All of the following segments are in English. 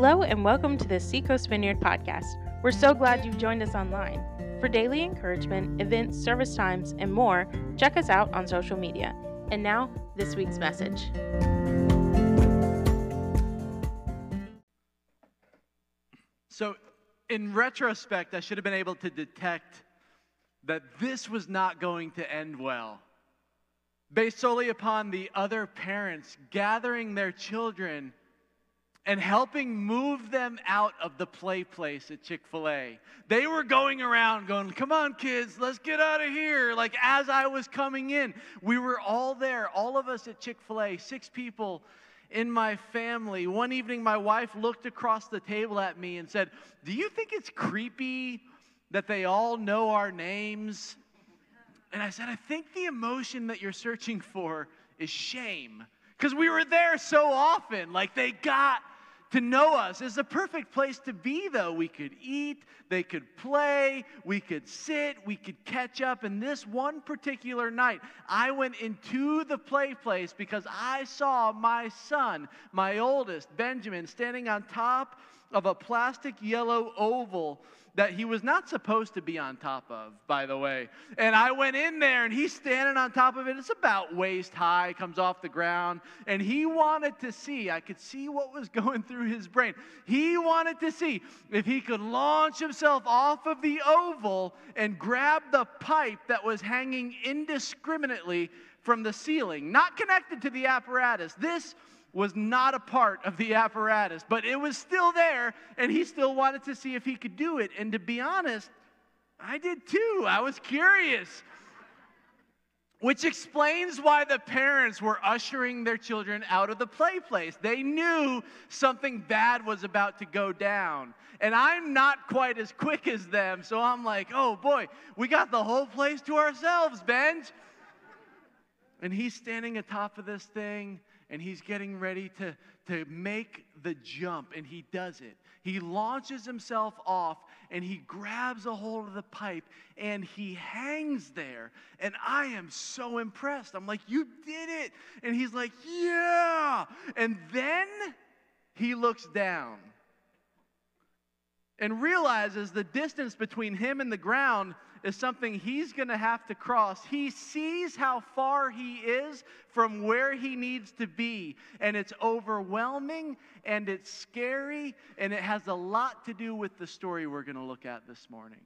Hello, and welcome to the Seacoast Vineyard podcast. We're so glad you've joined us online. For daily encouragement, events, service times, and more, check us out on social media. And now, this week's message. So, in retrospect, I should have been able to detect that this was not going to end well. Based solely upon the other parents gathering their children and helping move them out of the play place at Chick fil A. They were going around going, Come on, kids, let's get out of here. Like, as I was coming in, we were all there, all of us at Chick fil A, six people in my family. One evening, my wife looked across the table at me and said, Do you think it's creepy that they all know our names? And I said, I think the emotion that you're searching for is shame. Because we were there so often. Like, they got to know us. is a perfect place to be, though. We could eat, they could play, we could sit, we could catch up. And this one particular night, I went into the play place because I saw my son, my oldest, Benjamin, standing on top of a plastic yellow oval that he was not supposed to be on top of, by the way. And I went in there and he's standing on top of it. It's about waist high, comes off the ground. And he wanted to see, I could see what was going through his brain. He wanted to see if he could launch himself off of the oval and grab the pipe that was hanging indiscriminately from the ceiling, not connected to the apparatus. This was not a part of the apparatus, but it was still there, and he still wanted to see if he could do it. And to be honest, I did too. I was curious. Which explains why the parents were ushering their children out of the play place. They knew something bad was about to go down. And I'm not quite as quick as them, so I'm like, oh boy, we got the whole place to ourselves, Benj. And he's standing atop of this thing, and he's getting ready to, to make the jump, and he does it. He launches himself off and he grabs a hold of the pipe and he hangs there. And I am so impressed. I'm like, You did it. And he's like, Yeah. And then he looks down and realizes the distance between him and the ground is something he's going to have to cross. He sees how far he is from where he needs to be, and it's overwhelming and it's scary, and it has a lot to do with the story we're going to look at this morning.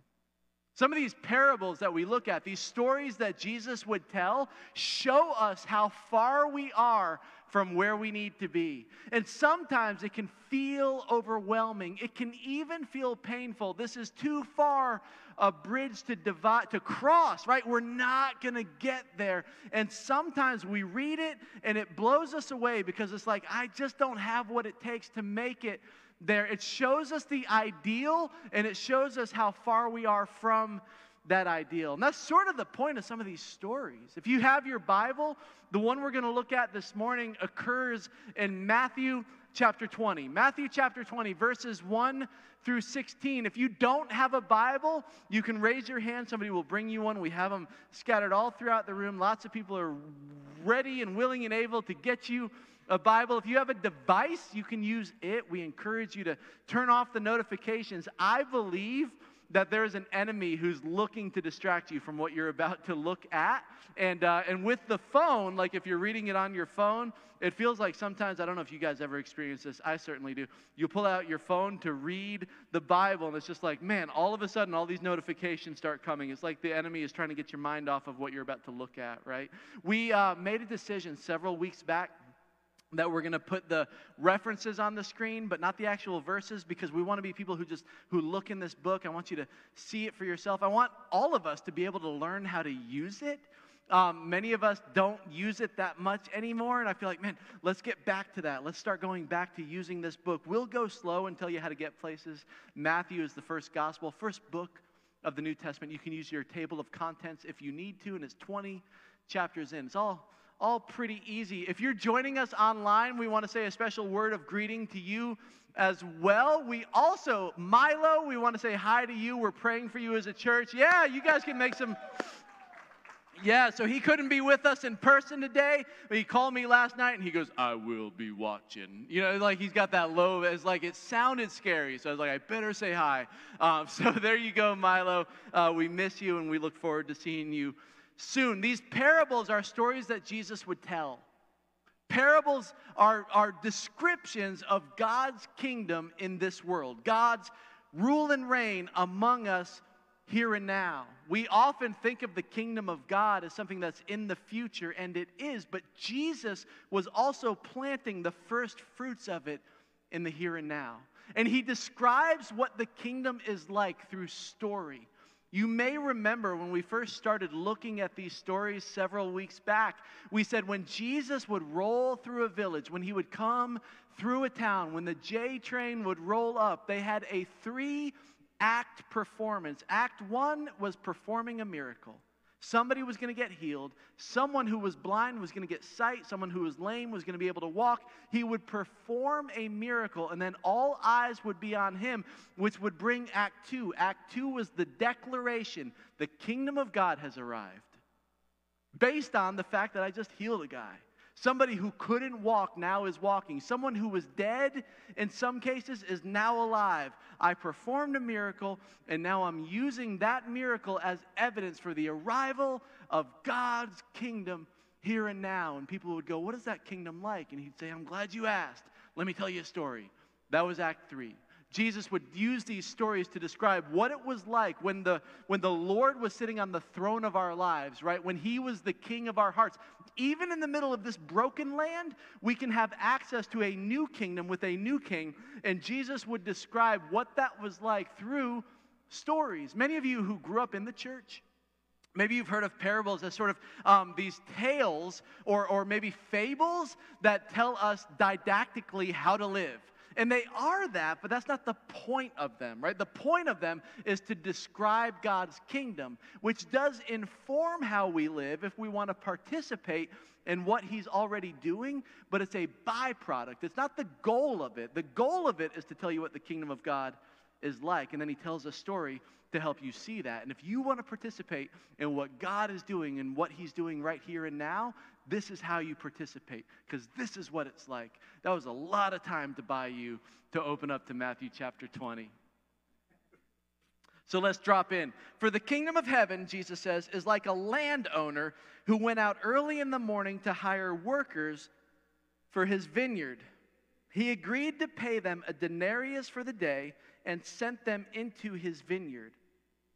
Some of these parables that we look at, these stories that Jesus would tell, show us how far we are from where we need to be. And sometimes it can feel overwhelming. It can even feel painful. This is too far a bridge to divide to cross, right? We're not going to get there. And sometimes we read it and it blows us away because it's like I just don't have what it takes to make it there. It shows us the ideal and it shows us how far we are from that ideal. And that's sort of the point of some of these stories. If you have your Bible, the one we're going to look at this morning occurs in Matthew chapter 20. Matthew chapter 20, verses 1 through 16. If you don't have a Bible, you can raise your hand. Somebody will bring you one. We have them scattered all throughout the room. Lots of people are ready and willing and able to get you a Bible. If you have a device, you can use it. We encourage you to turn off the notifications. I believe that there is an enemy who's looking to distract you from what you're about to look at. And, uh, and with the phone, like if you're reading it on your phone, it feels like sometimes, I don't know if you guys ever experience this, I certainly do. You pull out your phone to read the Bible, and it's just like, man, all of a sudden, all these notifications start coming. It's like the enemy is trying to get your mind off of what you're about to look at, right? We uh, made a decision several weeks back that we're going to put the references on the screen but not the actual verses because we want to be people who just who look in this book. I want you to see it for yourself. I want all of us to be able to learn how to use it. Um, many of us don't use it that much anymore and i feel like man let's get back to that. Let's start going back to using this book. We'll go slow and tell you how to get places. Matthew is the first gospel first book of the new testament. You can use your table of contents if you need to and it's 20 chapters in. It's all all pretty easy. If you're joining us online, we want to say a special word of greeting to you as well. We also, Milo, we want to say hi to you. We're praying for you as a church. Yeah, you guys can make some. Yeah, so he couldn't be with us in person today, but he called me last night and he goes, I will be watching. You know, like he's got that low, it's like it sounded scary. So I was like, I better say hi. Um, so there you go, Milo. Uh, we miss you and we look forward to seeing you soon. These parables are stories that Jesus would tell. Parables are, are descriptions of God's kingdom in this world, God's rule and reign among us here and now. We often think of the kingdom of God as something that's in the future, and it is, but Jesus was also planting the first fruits of it in the here and now. And he describes what the kingdom is like through story. You may remember when we first started looking at these stories several weeks back, we said when Jesus would roll through a village, when he would come through a town, when the J train would roll up, they had a three act performance. Act one was performing a miracle. Somebody was going to get healed. Someone who was blind was going to get sight. Someone who was lame was going to be able to walk. He would perform a miracle, and then all eyes would be on him, which would bring Act two. Act two was the declaration the kingdom of God has arrived, based on the fact that I just healed a guy. Somebody who couldn't walk now is walking. Someone who was dead in some cases is now alive. I performed a miracle, and now I'm using that miracle as evidence for the arrival of God's kingdom here and now. And people would go, What is that kingdom like? And he'd say, I'm glad you asked. Let me tell you a story. That was Act 3. Jesus would use these stories to describe what it was like when the, when the Lord was sitting on the throne of our lives, right? When He was the King of our hearts. Even in the middle of this broken land, we can have access to a new kingdom with a new king. And Jesus would describe what that was like through stories. Many of you who grew up in the church, Maybe you've heard of parables as sort of um, these tales or, or maybe fables that tell us didactically how to live. And they are that, but that's not the point of them, right? The point of them is to describe God's kingdom, which does inform how we live if we want to participate in what He's already doing, but it's a byproduct. It's not the goal of it. The goal of it is to tell you what the kingdom of God is like. And then He tells a story to help you see that. And if you want to participate in what God is doing and what He's doing right here and now, this is how you participate because this is what it's like. That was a lot of time to buy you to open up to Matthew chapter 20. So let's drop in. For the kingdom of heaven, Jesus says, is like a landowner who went out early in the morning to hire workers for his vineyard. He agreed to pay them a denarius for the day and sent them into his vineyard.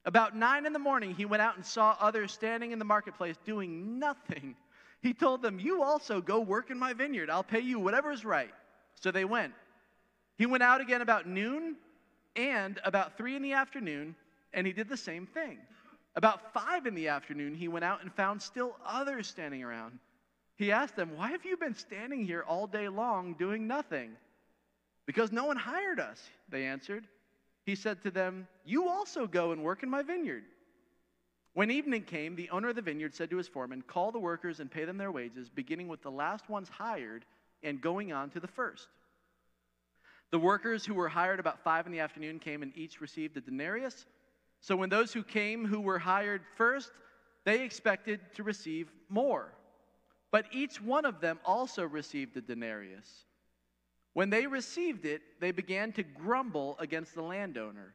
About nine in the morning, he went out and saw others standing in the marketplace doing nothing. He told them, You also go work in my vineyard. I'll pay you whatever is right. So they went. He went out again about noon and about three in the afternoon, and he did the same thing. About five in the afternoon, he went out and found still others standing around. He asked them, Why have you been standing here all day long doing nothing? Because no one hired us, they answered. He said to them, You also go and work in my vineyard. When evening came, the owner of the vineyard said to his foreman, Call the workers and pay them their wages, beginning with the last ones hired and going on to the first. The workers who were hired about five in the afternoon came and each received a denarius. So when those who came who were hired first, they expected to receive more. But each one of them also received a denarius. When they received it, they began to grumble against the landowner.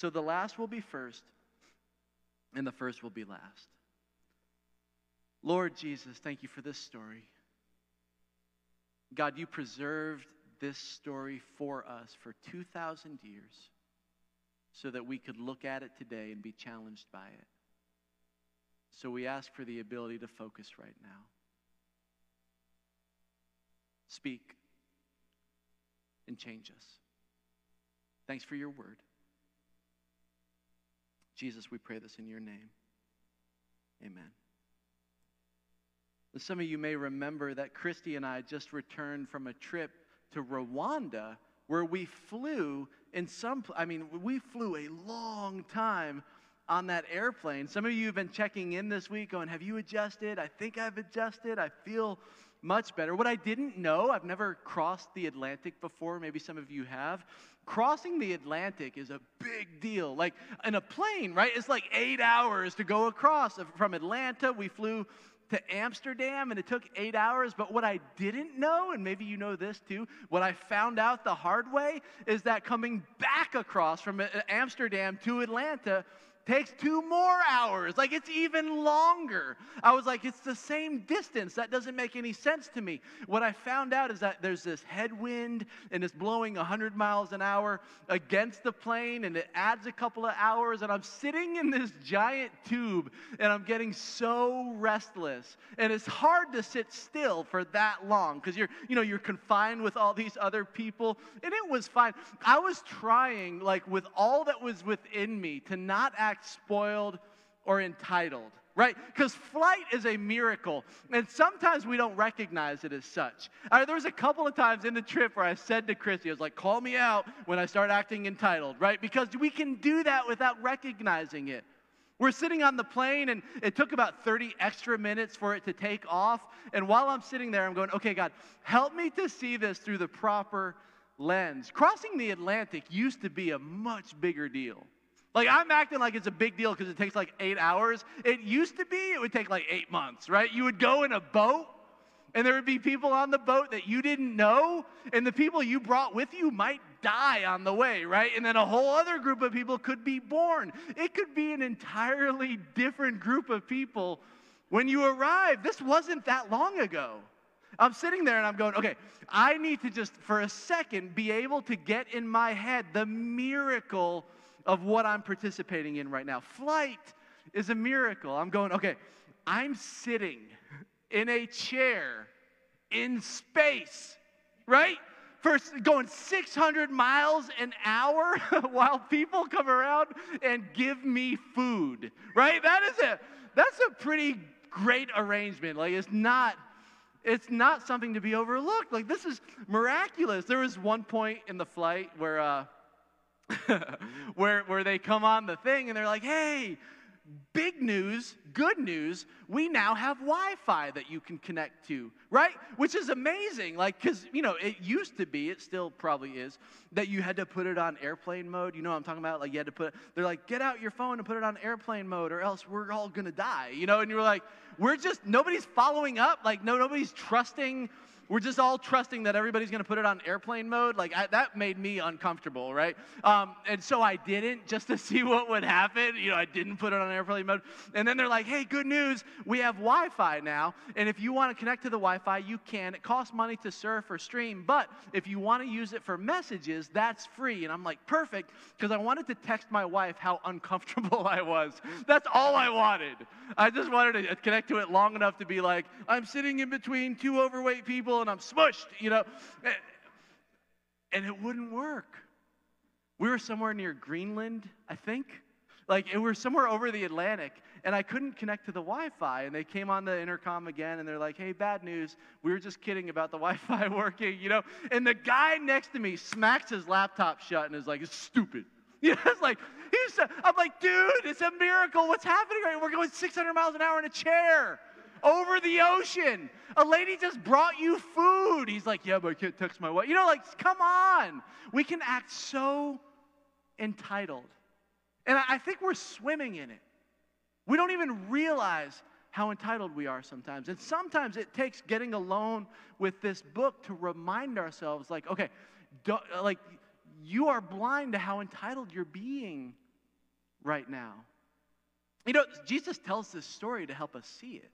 So the last will be first, and the first will be last. Lord Jesus, thank you for this story. God, you preserved this story for us for 2,000 years so that we could look at it today and be challenged by it. So we ask for the ability to focus right now. Speak and change us. Thanks for your word. Jesus, we pray this in your name. Amen. Some of you may remember that Christy and I just returned from a trip to Rwanda where we flew in some, I mean, we flew a long time on that airplane. Some of you have been checking in this week going, Have you adjusted? I think I've adjusted. I feel much better. What I didn't know, I've never crossed the Atlantic before. Maybe some of you have. Crossing the Atlantic is a big deal. Like in a plane, right? It's like eight hours to go across. From Atlanta, we flew to Amsterdam and it took eight hours. But what I didn't know, and maybe you know this too, what I found out the hard way is that coming back across from Amsterdam to Atlanta takes two more hours. Like it's even longer. I was like, it's the same distance. That doesn't make any sense to me. What I found out is that there's this headwind and it's blowing 100 miles an hour against the plane and it adds a couple of hours. And I'm sitting in this giant tube and I'm getting so restless. And it's hard to sit still for that long because you're, you know, you're confined with all these other people. And it was fine. I was trying, like, with all that was within me to not act spoiled or entitled, right? Because flight is a miracle, and sometimes we don't recognize it as such. There was a couple of times in the trip where I said to Christy, I was like, call me out when I start acting entitled, right? Because we can do that without recognizing it. We're sitting on the plane, and it took about 30 extra minutes for it to take off. And while I'm sitting there, I'm going, okay, God, help me to see this through the proper lens. Crossing the Atlantic used to be a much bigger deal. Like I'm acting like it's a big deal because it takes like eight hours. It used to be it would take like eight months, right? You would go in a boat and there would be people on the boat that you didn't know, and the people you brought with you might die on the way, right? And then a whole other group of people could be born. It could be an entirely different group of people when you arrive. This wasn't that long ago. I'm sitting there and I'm going, okay, I need to just for a second be able to get in my head the miracle of what I'm participating in right now. Flight is a miracle. I'm going, okay, I'm sitting in a chair in space, right? First, going 600 miles an hour while people come around and give me food, right? That is a that's a pretty great arrangement. Like it's not it's not something to be overlooked. Like this is miraculous. There was one point in the flight where uh, where, where they come on the thing and they're like, hey, big news, good news, we now have Wi Fi that you can connect to, right? Which is amazing. Like, because, you know, it used to be, it still probably is, that you had to put it on airplane mode. You know what I'm talking about? Like, you had to put, it, they're like, get out your phone and put it on airplane mode or else we're all gonna die, you know? And you're like, we're just, nobody's following up. Like, no, nobody's trusting we're just all trusting that everybody's going to put it on airplane mode. Like, I, that made me uncomfortable, right? Um, and so I didn't just to see what would happen. You know, I didn't put it on airplane mode. And then they're like, hey, good news. We have Wi Fi now. And if you want to connect to the Wi Fi, you can. It costs money to surf or stream. But if you want to use it for messages, that's free. And I'm like, perfect. Because I wanted to text my wife how uncomfortable I was. That's all I wanted. I just wanted to connect to it long enough to be like, I'm sitting in between two overweight people and I'm smushed, you know. And it wouldn't work. We were somewhere near Greenland, I think. Like, we were somewhere over the Atlantic, and I couldn't connect to the Wi Fi. And they came on the intercom again, and they're like, hey, bad news. We were just kidding about the Wi Fi working, you know. And the guy next to me smacks his laptop shut and is like, it's stupid. You know, it's like, he's, I'm like, dude, it's a miracle. What's happening right We're going 600 miles an hour in a chair over the ocean. A lady just brought you food. He's like, Yeah, but I can't text my wife. You know, like, come on. We can act so entitled. And I think we're swimming in it. We don't even realize how entitled we are sometimes. And sometimes it takes getting alone with this book to remind ourselves, like, okay, like, you are blind to how entitled you're being right now. You know, Jesus tells this story to help us see it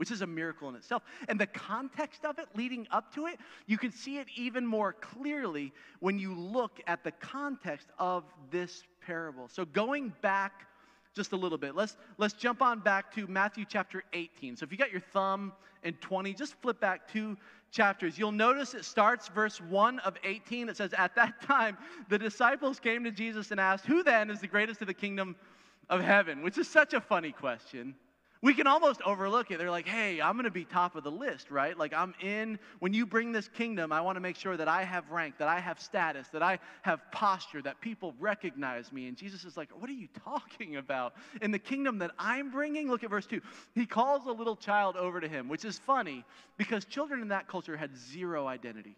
which is a miracle in itself. And the context of it leading up to it, you can see it even more clearly when you look at the context of this parable. So going back just a little bit, let's let's jump on back to Matthew chapter 18. So if you got your thumb in 20, just flip back two chapters. You'll notice it starts verse 1 of 18. It says, At that time, the disciples came to Jesus and asked, Who then is the greatest of the kingdom of heaven? Which is such a funny question. We can almost overlook it. They're like, hey, I'm going to be top of the list, right? Like, I'm in, when you bring this kingdom, I want to make sure that I have rank, that I have status, that I have posture, that people recognize me. And Jesus is like, what are you talking about? In the kingdom that I'm bringing, look at verse 2. He calls a little child over to him, which is funny because children in that culture had zero identity.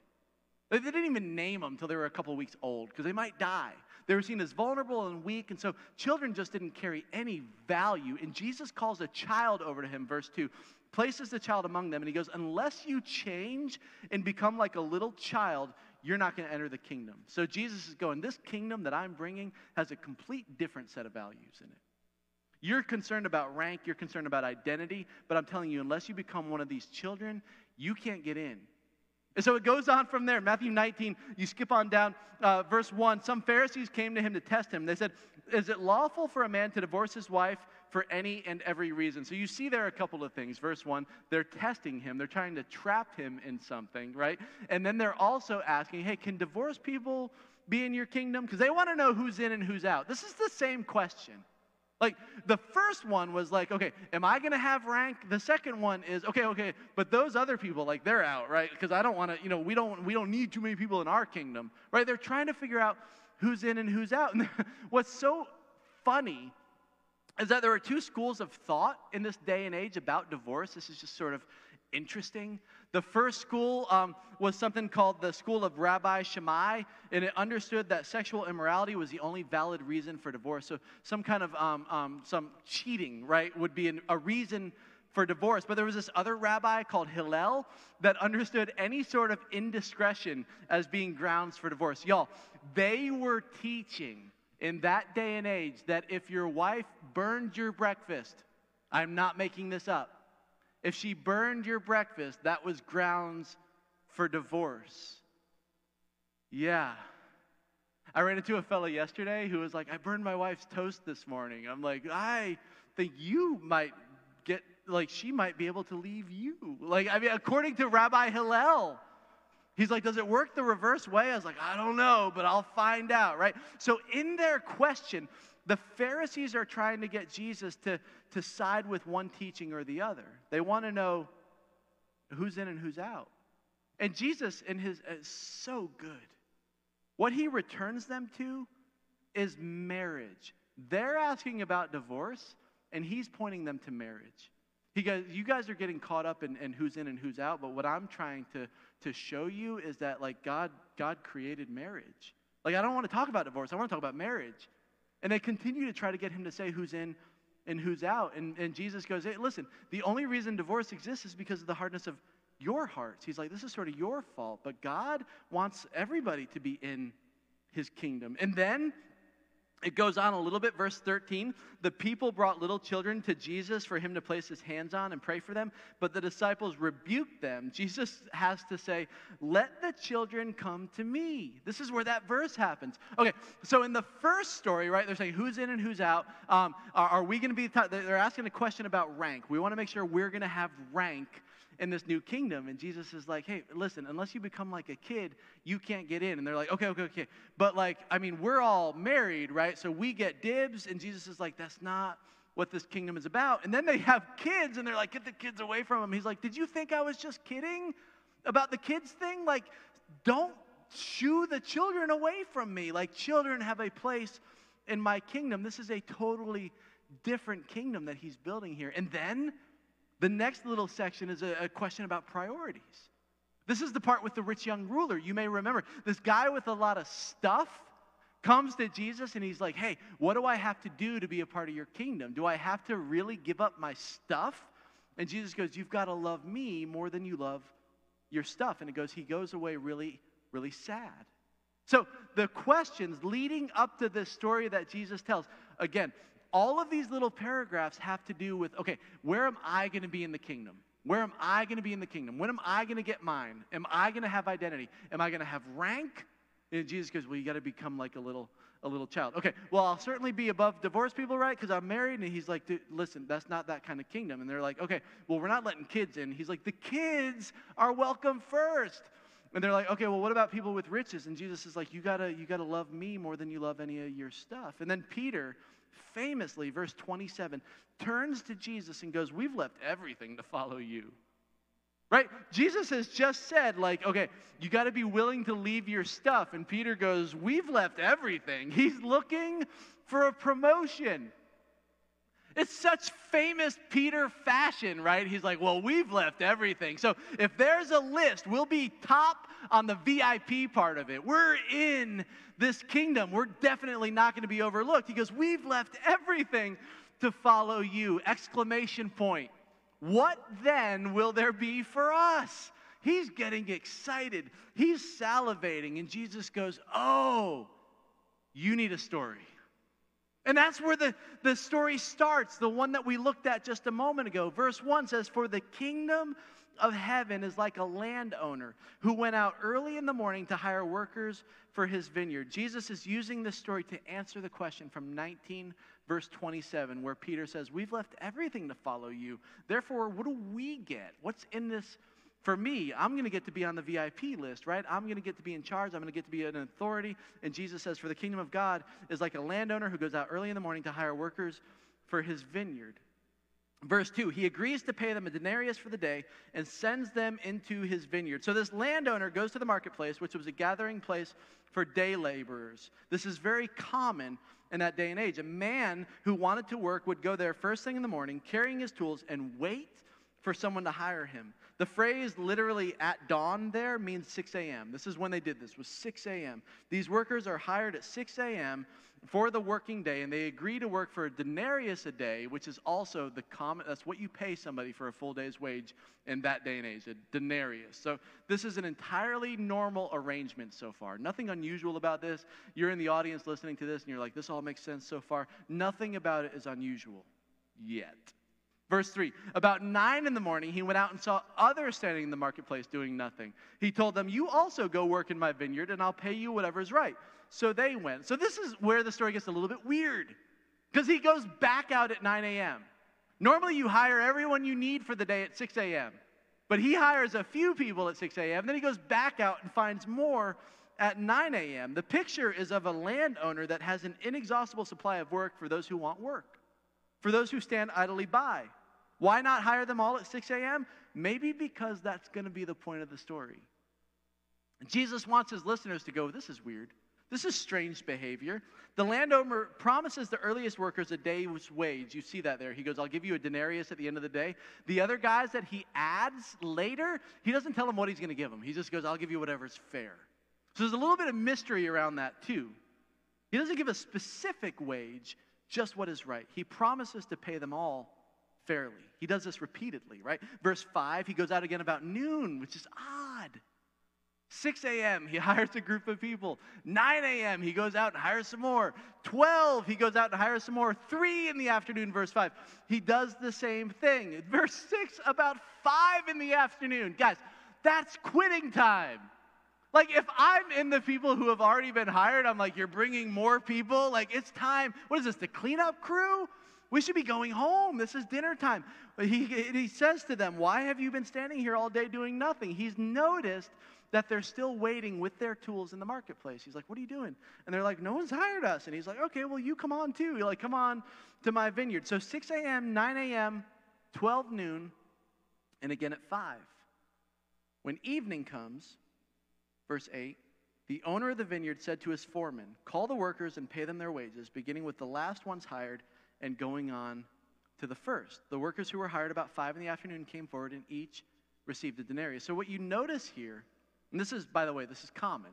They didn't even name them until they were a couple weeks old because they might die. They were seen as vulnerable and weak, and so children just didn't carry any value. And Jesus calls a child over to him, verse 2, places the child among them, and he goes, Unless you change and become like a little child, you're not going to enter the kingdom. So Jesus is going, This kingdom that I'm bringing has a complete different set of values in it. You're concerned about rank, you're concerned about identity, but I'm telling you, unless you become one of these children, you can't get in. And so it goes on from there. Matthew 19, you skip on down, uh, verse 1. Some Pharisees came to him to test him. They said, Is it lawful for a man to divorce his wife for any and every reason? So you see there a couple of things. Verse 1, they're testing him, they're trying to trap him in something, right? And then they're also asking, Hey, can divorced people be in your kingdom? Because they want to know who's in and who's out. This is the same question. Like the first one was like, okay, am I going to have rank? The second one is okay, okay, but those other people like they're out, right? Because I don't want to, you know, we don't we don't need too many people in our kingdom, right? They're trying to figure out who's in and who's out. And what's so funny is that there are two schools of thought in this day and age about divorce. This is just sort of interesting. The first school um, was something called the School of Rabbi Shammai, and it understood that sexual immorality was the only valid reason for divorce. So some kind of um, um, some cheating, right, would be an, a reason for divorce. But there was this other rabbi called Hillel that understood any sort of indiscretion as being grounds for divorce. Y'all, they were teaching in that day and age that if your wife burned your breakfast, I'm not making this up if she burned your breakfast, that was grounds for divorce. Yeah. I ran into a fellow yesterday who was like, I burned my wife's toast this morning. I'm like, I think you might get, like, she might be able to leave you. Like, I mean, according to Rabbi Hillel, he's like, does it work the reverse way? I was like, I don't know, but I'll find out, right? So, in their question, the Pharisees are trying to get Jesus to, to side with one teaching or the other. They want to know who's in and who's out. And Jesus, in his, is so good. What he returns them to is marriage. They're asking about divorce, and he's pointing them to marriage. He goes, You guys are getting caught up in, in who's in and who's out, but what I'm trying to, to show you is that, like, God, God created marriage. Like, I don't want to talk about divorce, I want to talk about marriage. And they continue to try to get him to say who's in and who's out. And, and Jesus goes, hey, listen, the only reason divorce exists is because of the hardness of your hearts. He's like, this is sort of your fault. But God wants everybody to be in his kingdom. And then it goes on a little bit, verse 13. The people brought little children to Jesus for him to place his hands on and pray for them, but the disciples rebuked them. Jesus has to say, Let the children come to me. This is where that verse happens. Okay, so in the first story, right, they're saying who's in and who's out. Um, are, are, we going to be, they're asking a question about rank. We want to make sure we're going to have rank in this new kingdom. And Jesus is like, hey, listen, unless you become like a kid, you can't get in. And they're like, okay, okay, okay. But like, I mean, we're all married, right? So we get dibs. And Jesus is like, that's not what this kingdom is about. And then they have kids and they're like, get the kids away from him. He's like, did you think I was just kidding about the kids thing? Like, don't shoo the children away from me. Like, children have a place in my kingdom. This is a totally different kingdom that he's building here. And then the next little section is a, a question about priorities. This is the part with the rich young ruler. You may remember this guy with a lot of stuff comes to Jesus and he's like, Hey, what do I have to do to be a part of your kingdom? Do I have to really give up my stuff? And Jesus goes, You've got to love me more than you love your stuff. And it goes, He goes away really, really sad. So the questions leading up to this story that Jesus tells, again, all of these little paragraphs have to do with okay, where am I going to be in the kingdom? Where am I going to be in the kingdom? When am I going to get mine? Am I going to have identity? Am I going to have rank? And Jesus goes, Well, you got to become like a little a little child. Okay, well, I'll certainly be above divorced people, right? Because I'm married. And he's like, listen, that's not that kind of kingdom. And they're like, okay, well, we're not letting kids in. He's like, the kids are welcome first. And they're like, okay, well, what about people with riches? And Jesus is like, you gotta, you gotta love me more than you love any of your stuff. And then Peter famously, verse 27, turns to Jesus and goes, We've left everything to follow you. Right? Jesus has just said, like, okay, you got to be willing to leave your stuff. And Peter goes, We've left everything. He's looking for a promotion. It's such famous Peter fashion, right? He's like, Well, we've left everything. So if there's a list, we'll be top on the VIP part of it. We're in this kingdom. We're definitely not going to be overlooked. He goes, We've left everything to follow you! Exclamation point. What then will there be for us? He's getting excited. He's salivating. And Jesus goes, Oh, you need a story. And that's where the, the story starts, the one that we looked at just a moment ago. Verse 1 says, For the kingdom of heaven is like a landowner who went out early in the morning to hire workers for his vineyard. Jesus is using this story to answer the question from 19 verse 27, where Peter says, We've left everything to follow you. Therefore, what do we get? What's in this for me? I'm going to get to be on the VIP list, right? I'm going to get to be in charge. I'm going to get to be an authority. And Jesus says, For the kingdom of God is like a landowner who goes out early in the morning to hire workers for his vineyard. Verse 2, he agrees to pay them a denarius for the day and sends them into his vineyard. So this landowner goes to the marketplace, which was a gathering place for day laborers. This is very common in that day and age. A man who wanted to work would go there first thing in the morning, carrying his tools, and wait for someone to hire him. The phrase literally at dawn there means 6 a.m. This is when they did this, was 6 a.m. These workers are hired at 6 a.m for the working day, and they agree to work for a denarius a day, which is also the common, that's what you pay somebody for a full day's wage in that day and age, a denarius. So this is an entirely normal arrangement so far. Nothing unusual about this. You're in the audience listening to this, and you're like, this all makes sense so far. Nothing about it is unusual yet. Verse 3 About nine in the morning, he went out and saw others standing in the marketplace doing nothing. He told them, You also go work in my vineyard, and I'll pay you whatever is right. So they went. So this is where the story gets a little bit weird because he goes back out at 9 a.m. Normally, you hire everyone you need for the day at 6 a.m., but he hires a few people at 6 a.m., then he goes back out and finds more at 9 a.m. The picture is of a landowner that has an inexhaustible supply of work for those who want work, for those who stand idly by. Why not hire them all at 6 a.m.? Maybe because that's going to be the point of the story. Jesus wants his listeners to go, This is weird. This is strange behavior. The landowner promises the earliest workers a day's wage. You see that there. He goes, I'll give you a denarius at the end of the day. The other guys that he adds later, he doesn't tell them what he's going to give them. He just goes, I'll give you whatever's fair. So there's a little bit of mystery around that, too. He doesn't give a specific wage, just what is right. He promises to pay them all fairly. He does this repeatedly, right? Verse 5, he goes out again about noon, which is odd. 6 a.m., he hires a group of people. 9 a.m., he goes out and hires some more. 12, he goes out and hires some more. 3 in the afternoon, verse 5, he does the same thing. Verse 6, about 5 in the afternoon. Guys, that's quitting time. Like, if I'm in the people who have already been hired, I'm like, you're bringing more people. Like, it's time. What is this, the cleanup crew? We should be going home. This is dinner time. He, he says to them, Why have you been standing here all day doing nothing? He's noticed that they're still waiting with their tools in the marketplace. He's like, What are you doing? And they're like, No one's hired us. And he's like, Okay, well, you come on too. You're like, Come on to my vineyard. So 6 a.m., 9 a.m., 12 noon, and again at 5. When evening comes, verse 8, the owner of the vineyard said to his foreman, Call the workers and pay them their wages, beginning with the last ones hired and going on to the first. The workers who were hired about 5 in the afternoon came forward and each received a denarius. So, what you notice here and this is, by the way, this is common.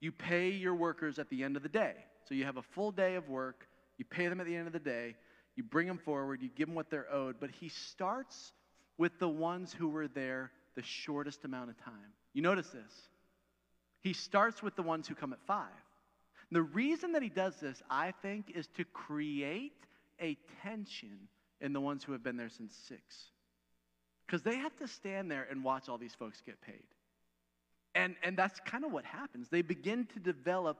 You pay your workers at the end of the day. So you have a full day of work, you pay them at the end of the day, you bring them forward, you give them what they're owed. But he starts with the ones who were there the shortest amount of time. You notice this? He starts with the ones who come at five. the reason that he does this, I think, is to create a tension in the ones who have been there since six. Because they have to stand there and watch all these folks get paid. And, and that's kind of what happens. They begin to develop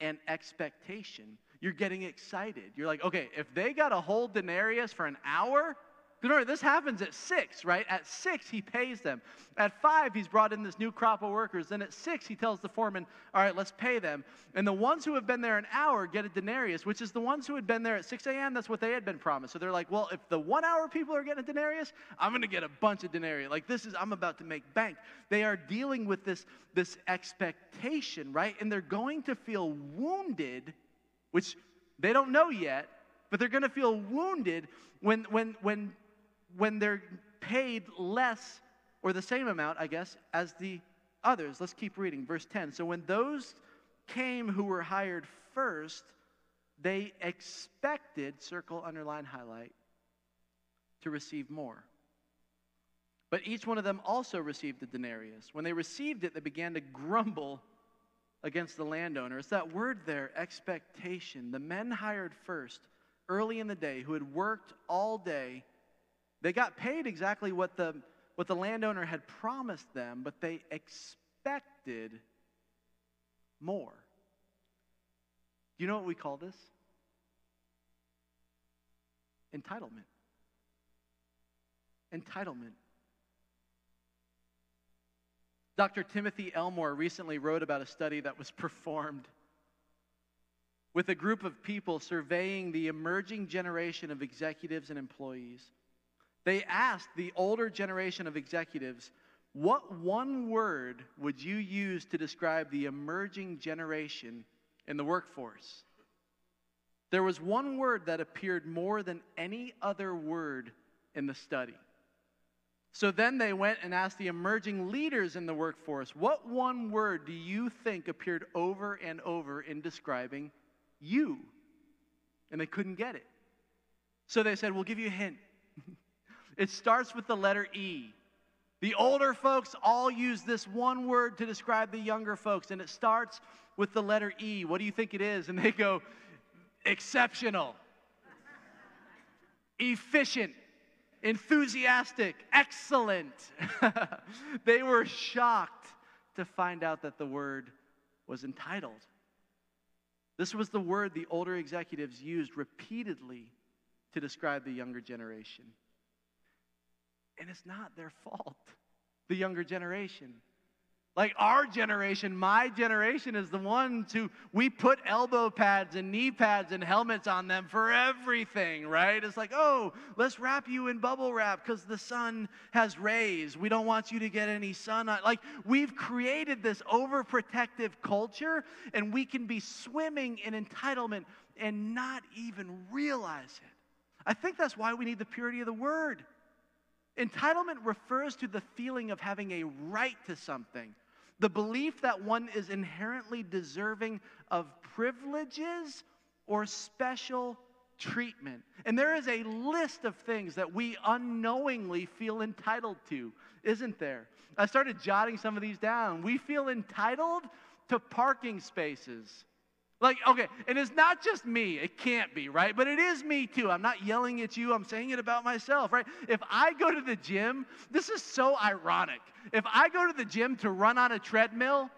an expectation. You're getting excited. You're like, okay, if they got a whole denarius for an hour, Remember, this happens at six, right? At six, he pays them. At five, he's brought in this new crop of workers. Then at six, he tells the foreman, All right, let's pay them. And the ones who have been there an hour get a denarius, which is the ones who had been there at 6 a.m. That's what they had been promised. So they're like, Well, if the one hour people are getting a denarius, I'm going to get a bunch of denarii. Like, this is, I'm about to make bank. They are dealing with this, this expectation, right? And they're going to feel wounded, which they don't know yet, but they're going to feel wounded when, when, when when they're paid less or the same amount, I guess, as the others. Let's keep reading. Verse 10. So when those came who were hired first, they expected, circle, underline, highlight, to receive more. But each one of them also received a denarius. When they received it, they began to grumble against the landowner. It's that word there, expectation. The men hired first, early in the day, who had worked all day, they got paid exactly what the, what the landowner had promised them, but they expected more. Do you know what we call this? Entitlement. Entitlement. Dr. Timothy Elmore recently wrote about a study that was performed with a group of people surveying the emerging generation of executives and employees. They asked the older generation of executives, What one word would you use to describe the emerging generation in the workforce? There was one word that appeared more than any other word in the study. So then they went and asked the emerging leaders in the workforce, What one word do you think appeared over and over in describing you? And they couldn't get it. So they said, We'll give you a hint. It starts with the letter E. The older folks all use this one word to describe the younger folks, and it starts with the letter E. What do you think it is? And they go, exceptional, efficient, enthusiastic, excellent. they were shocked to find out that the word was entitled. This was the word the older executives used repeatedly to describe the younger generation. And it's not their fault, the younger generation. Like our generation, my generation is the ones who we put elbow pads and knee pads and helmets on them for everything, right? It's like, oh, let's wrap you in bubble wrap because the sun has rays. We don't want you to get any sun. On. Like we've created this overprotective culture and we can be swimming in entitlement and not even realize it. I think that's why we need the purity of the word. Entitlement refers to the feeling of having a right to something, the belief that one is inherently deserving of privileges or special treatment. And there is a list of things that we unknowingly feel entitled to, isn't there? I started jotting some of these down. We feel entitled to parking spaces. Like, okay, and it's not just me. It can't be, right? But it is me too. I'm not yelling at you. I'm saying it about myself, right? If I go to the gym, this is so ironic. If I go to the gym to run on a treadmill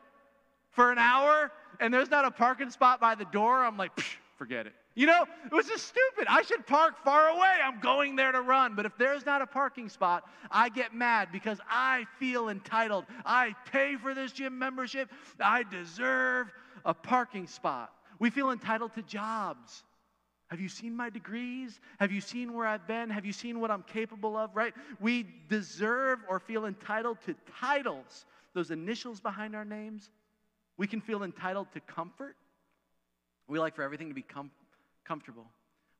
for an hour and there's not a parking spot by the door, I'm like, forget it. You know, it was just stupid. I should park far away. I'm going there to run. But if there's not a parking spot, I get mad because I feel entitled. I pay for this gym membership. I deserve a parking spot. We feel entitled to jobs. Have you seen my degrees? Have you seen where I've been? Have you seen what I'm capable of, right? We deserve or feel entitled to titles, those initials behind our names. We can feel entitled to comfort. We like for everything to be com- comfortable.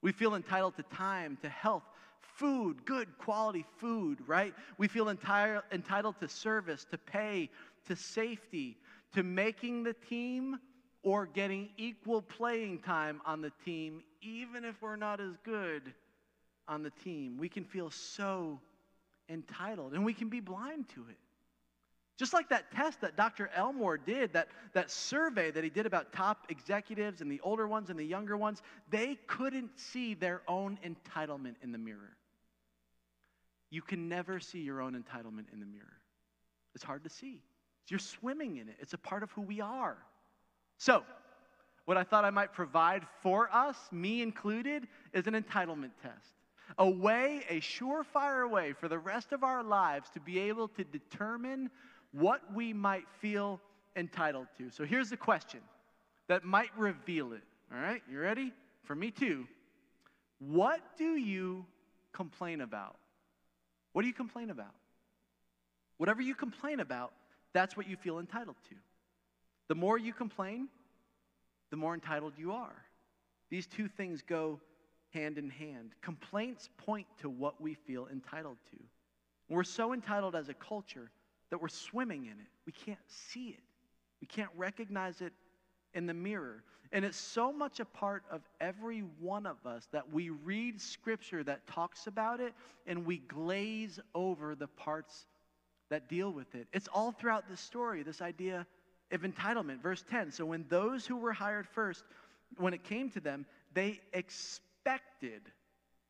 We feel entitled to time, to health, food, good quality food, right? We feel entire, entitled to service, to pay, to safety, to making the team or getting equal playing time on the team, even if we're not as good on the team. We can feel so entitled and we can be blind to it. Just like that test that Dr. Elmore did, that, that survey that he did about top executives and the older ones and the younger ones, they couldn't see their own entitlement in the mirror. You can never see your own entitlement in the mirror. It's hard to see. You're swimming in it, it's a part of who we are. So, what I thought I might provide for us, me included, is an entitlement test. A way, a surefire way for the rest of our lives to be able to determine what we might feel entitled to. So here's the question that might reveal it. All right, you ready? For me too. What do you complain about? What do you complain about? Whatever you complain about, that's what you feel entitled to. The more you complain, the more entitled you are. These two things go hand in hand. Complaints point to what we feel entitled to. We're so entitled as a culture that we're swimming in it. We can't see it, we can't recognize it in the mirror. And it's so much a part of every one of us that we read scripture that talks about it and we glaze over the parts that deal with it. It's all throughout the story, this idea of entitlement. Verse 10 So when those who were hired first, when it came to them, they expected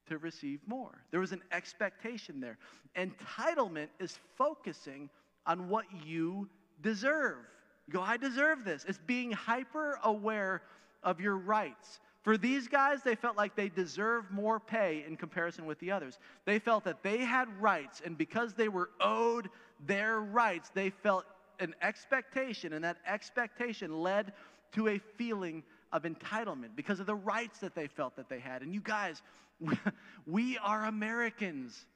to receive more. There was an expectation there. Entitlement is focusing on what you deserve. You go, I deserve this. It's being hyper aware of your rights. For these guys, they felt like they deserved more pay in comparison with the others. They felt that they had rights, and because they were owed their rights, they felt an expectation, and that expectation led to a feeling of entitlement because of the rights that they felt that they had. And you guys, we are Americans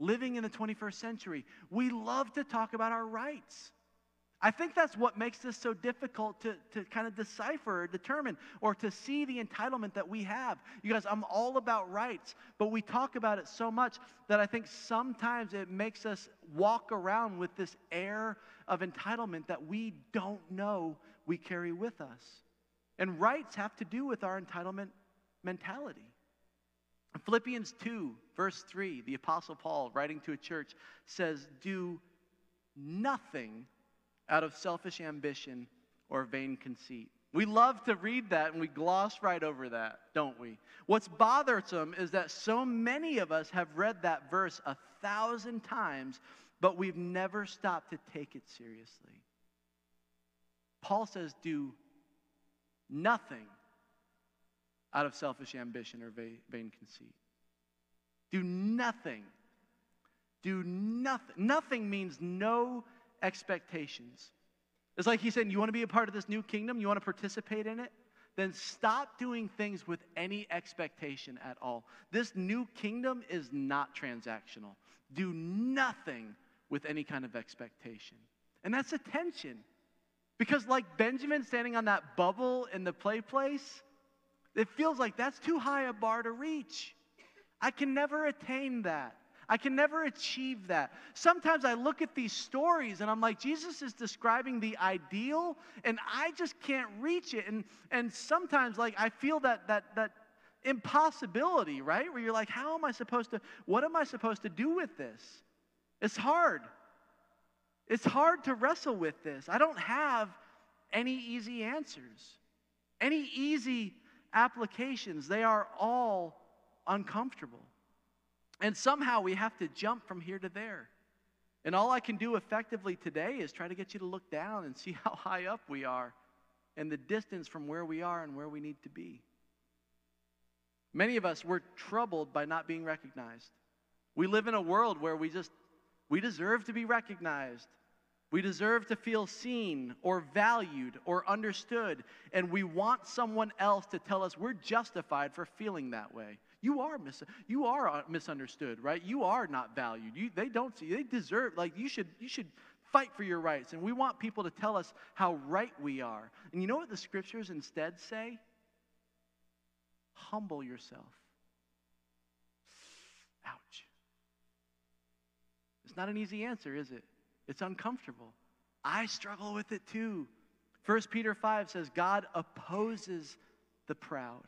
living in the 21st century. We love to talk about our rights. I think that's what makes this so difficult to, to kind of decipher or determine or to see the entitlement that we have. You guys, I'm all about rights, but we talk about it so much that I think sometimes it makes us walk around with this air of entitlement that we don't know we carry with us. And rights have to do with our entitlement mentality. Philippians 2, verse 3, the Apostle Paul, writing to a church, says, Do nothing out of selfish ambition or vain conceit. We love to read that and we gloss right over that, don't we? What's bothersome is that so many of us have read that verse a thousand times, but we've never stopped to take it seriously. Paul says, Do nothing out of selfish ambition or vain conceit. Do nothing. Do nothing. Nothing means no expectations. It's like he said, You want to be a part of this new kingdom? You want to participate in it? Then stop doing things with any expectation at all. This new kingdom is not transactional. Do nothing with any kind of expectation. And that's a tension. Because, like Benjamin standing on that bubble in the play place, it feels like that's too high a bar to reach. I can never attain that. I can never achieve that. Sometimes I look at these stories and I'm like, Jesus is describing the ideal and I just can't reach it. And, and sometimes like I feel that, that, that impossibility, right? Where you're like, how am I supposed to, what am I supposed to do with this? It's hard. It's hard to wrestle with this. I don't have any easy answers, any easy applications. They are all uncomfortable. And somehow we have to jump from here to there. And all I can do effectively today is try to get you to look down and see how high up we are and the distance from where we are and where we need to be. Many of us, were troubled by not being recognized. We live in a world where we just, we deserve to be recognized. We deserve to feel seen or valued or understood. And we want someone else to tell us we're justified for feeling that way. You are, mis- you are uh, misunderstood, right? You are not valued. You, they don't see, they deserve, like, you should, you should fight for your rights. And we want people to tell us how right we are. And you know what the scriptures instead say? Humble yourself. Ouch. It's not an easy answer, is it? It's uncomfortable. I struggle with it too. 1 Peter 5 says, God opposes the proud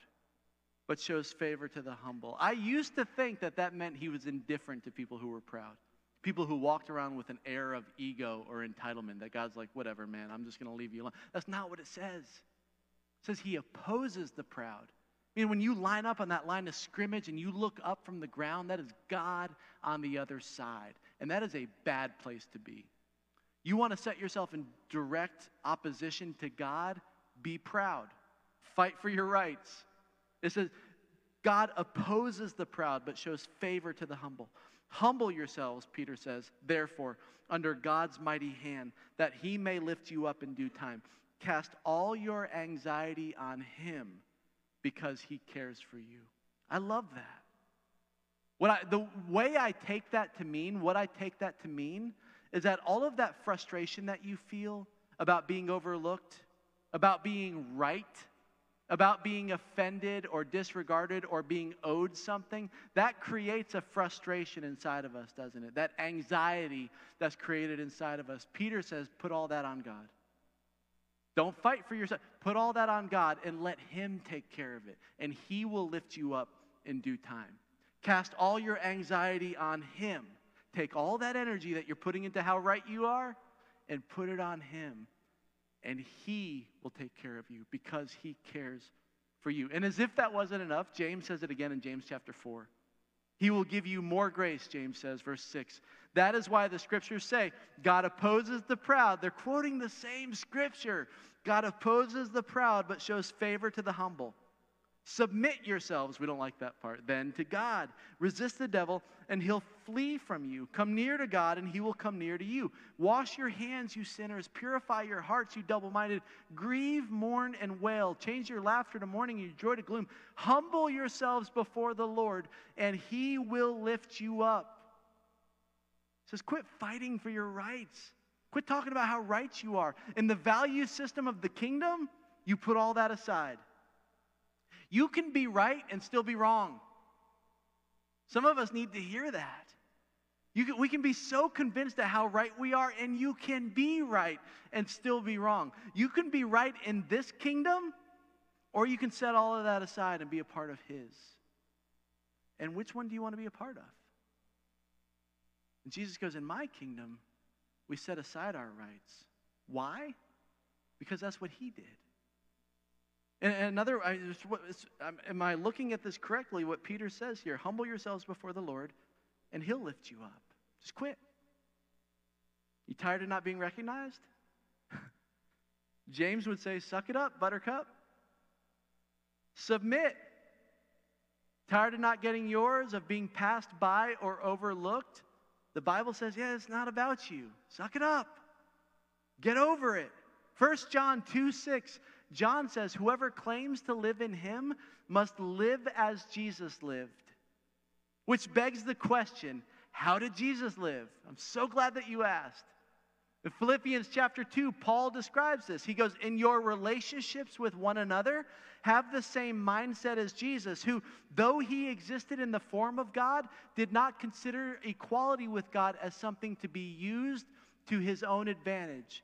but shows favor to the humble. I used to think that that meant he was indifferent to people who were proud. People who walked around with an air of ego or entitlement, that God's like, whatever, man, I'm just going to leave you alone. That's not what it says. It says he opposes the proud. I mean, when you line up on that line of scrimmage and you look up from the ground, that is God on the other side. And that is a bad place to be. You want to set yourself in direct opposition to God? Be proud. Fight for your rights. It says, God opposes the proud, but shows favor to the humble. Humble yourselves, Peter says, therefore, under God's mighty hand, that he may lift you up in due time. Cast all your anxiety on him because he cares for you. I love that. What I, the way I take that to mean, what I take that to mean, is that all of that frustration that you feel about being overlooked, about being right, about being offended or disregarded or being owed something, that creates a frustration inside of us, doesn't it? That anxiety that's created inside of us. Peter says, put all that on God. Don't fight for yourself. Put all that on God and let Him take care of it, and He will lift you up in due time. Cast all your anxiety on Him. Take all that energy that you're putting into how right you are and put it on Him, and He will take care of you because He cares for you. And as if that wasn't enough, James says it again in James chapter 4. He will give you more grace, James says, verse 6. That is why the scriptures say God opposes the proud. They're quoting the same scripture. God opposes the proud, but shows favor to the humble. Submit yourselves, we don't like that part, then to God. Resist the devil, and he'll flee from you. Come near to God, and he will come near to you. Wash your hands, you sinners. Purify your hearts, you double minded. Grieve, mourn, and wail. Change your laughter to mourning your joy to gloom. Humble yourselves before the Lord, and he will lift you up. It says, quit fighting for your rights. Quit talking about how right you are. In the value system of the kingdom, you put all that aside. You can be right and still be wrong. Some of us need to hear that. Can, we can be so convinced of how right we are, and you can be right and still be wrong. You can be right in this kingdom, or you can set all of that aside and be a part of His. And which one do you want to be a part of? And Jesus goes, In my kingdom, we set aside our rights. Why? Because that's what He did. And another, I, am I looking at this correctly? What Peter says here humble yourselves before the Lord, and he'll lift you up. Just quit. You tired of not being recognized? James would say, suck it up, buttercup. Submit. Tired of not getting yours, of being passed by or overlooked? The Bible says, yeah, it's not about you. Suck it up. Get over it. 1 John 2 6 John says, Whoever claims to live in him must live as Jesus lived. Which begs the question how did Jesus live? I'm so glad that you asked. In Philippians chapter 2, Paul describes this. He goes, In your relationships with one another, have the same mindset as Jesus, who, though he existed in the form of God, did not consider equality with God as something to be used to his own advantage.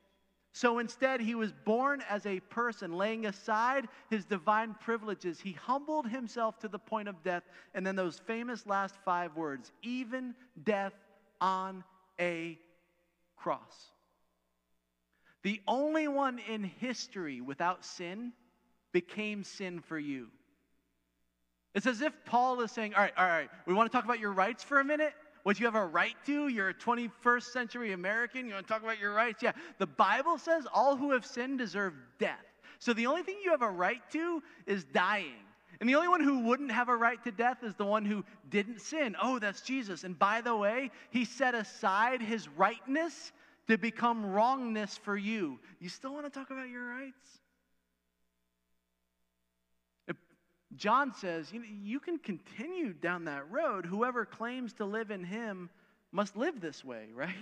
So instead, he was born as a person, laying aside his divine privileges. He humbled himself to the point of death. And then those famous last five words even death on a cross. The only one in history without sin became sin for you. It's as if Paul is saying, All right, all right, we want to talk about your rights for a minute what you have a right to. You're a 21st century American. You want to talk about your rights? Yeah. The Bible says all who have sinned deserve death. So the only thing you have a right to is dying. And the only one who wouldn't have a right to death is the one who didn't sin. Oh, that's Jesus. And by the way, he set aside his rightness to become wrongness for you. You still want to talk about your rights? John says, you, can continue down that road. Whoever claims to live in him must live this way, right?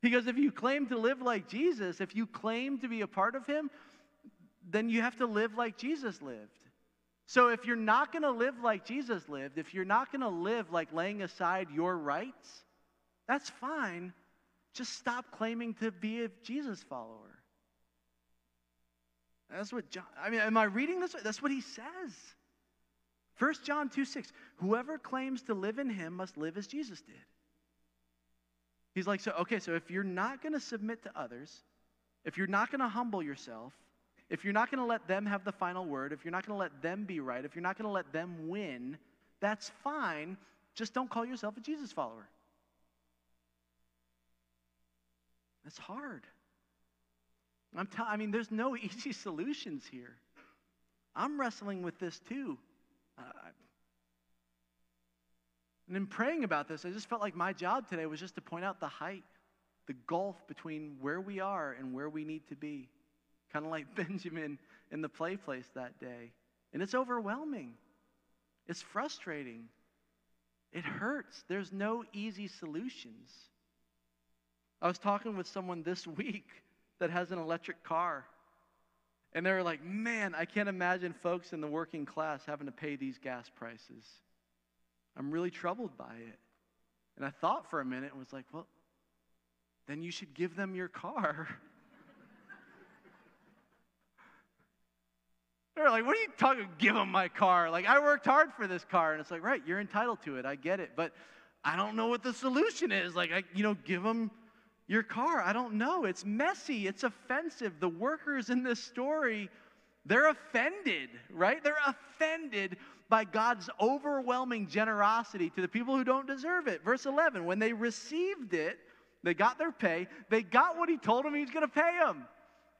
Because if you claim to live like Jesus, if you claim to be a part of him, then you have to live like Jesus lived. So if you're not going to live like Jesus lived, if you're not going to live like laying aside your rights, that's fine. Just stop claiming to be a Jesus follower. That's what John, I mean, am I reading this? That's what he says. 1 John 2 6. Whoever claims to live in him must live as Jesus did. He's like, so, okay, so if you're not going to submit to others, if you're not going to humble yourself, if you're not going to let them have the final word, if you're not going to let them be right, if you're not going to let them win, that's fine. Just don't call yourself a Jesus follower. That's hard. I'm t- I mean, there's no easy solutions here. I'm wrestling with this too. Uh, And in praying about this, I just felt like my job today was just to point out the height, the gulf between where we are and where we need to be. Kind of like Benjamin in the play place that day. And it's overwhelming, it's frustrating, it hurts. There's no easy solutions. I was talking with someone this week that has an electric car. And they were like, man, I can't imagine folks in the working class having to pay these gas prices. I'm really troubled by it. And I thought for a minute and was like, well, then you should give them your car. They're like, what are you talking? Give them my car. Like, I worked hard for this car. And it's like, right, you're entitled to it. I get it. But I don't know what the solution is. Like, I, you know, give them your car. I don't know. It's messy. It's offensive. The workers in this story, they're offended, right? They're offended by God's overwhelming generosity to the people who don't deserve it. Verse 11, when they received it, they got their pay. They got what he told them he was going to pay them.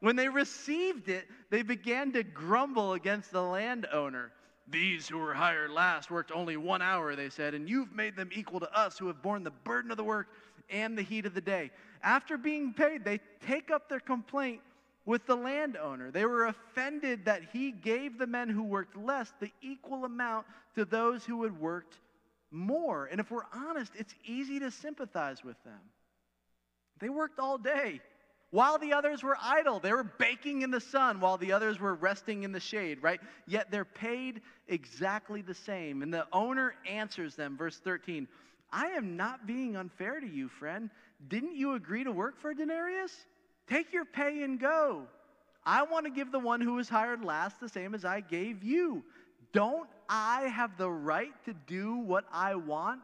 When they received it, they began to grumble against the landowner. These who were hired last worked only one hour, they said, and you've made them equal to us who have borne the burden of the work and the heat of the day. After being paid, they take up their complaint with the landowner. They were offended that he gave the men who worked less the equal amount to those who had worked more. And if we're honest, it's easy to sympathize with them. They worked all day while the others were idle. They were baking in the sun while the others were resting in the shade, right? Yet they're paid exactly the same. And the owner answers them, verse 13 I am not being unfair to you, friend. Didn't you agree to work for a denarius? Take your pay and go. I want to give the one who was hired last the same as I gave you. Don't I have the right to do what I want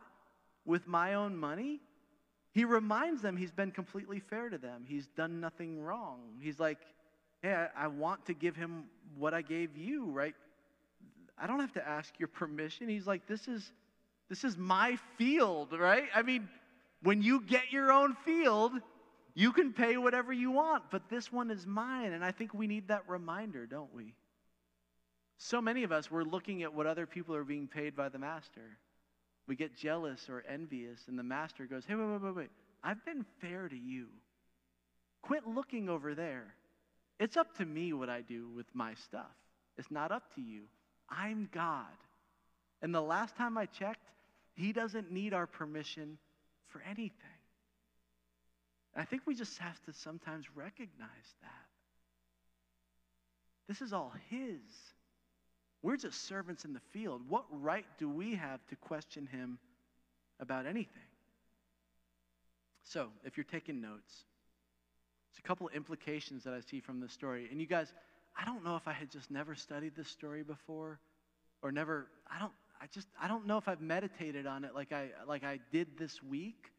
with my own money? He reminds them he's been completely fair to them. He's done nothing wrong. He's like, hey, I, I want to give him what I gave you, right? I don't have to ask your permission. He's like, this is this is my field, right? I mean, when you get your own field, you can pay whatever you want, but this one is mine. And I think we need that reminder, don't we? So many of us, we're looking at what other people are being paid by the master. We get jealous or envious, and the master goes, Hey, wait, wait, wait, wait. I've been fair to you. Quit looking over there. It's up to me what I do with my stuff. It's not up to you. I'm God. And the last time I checked, He doesn't need our permission for anything. I think we just have to sometimes recognize that. This is all His. We're just servants in the field. What right do we have to question Him about anything? So, if you're taking notes, there's a couple implications that I see from this story. And you guys, I don't know if I had just never studied this story before or never, I don't, I just I don't know if I've meditated on it like I like I did this week.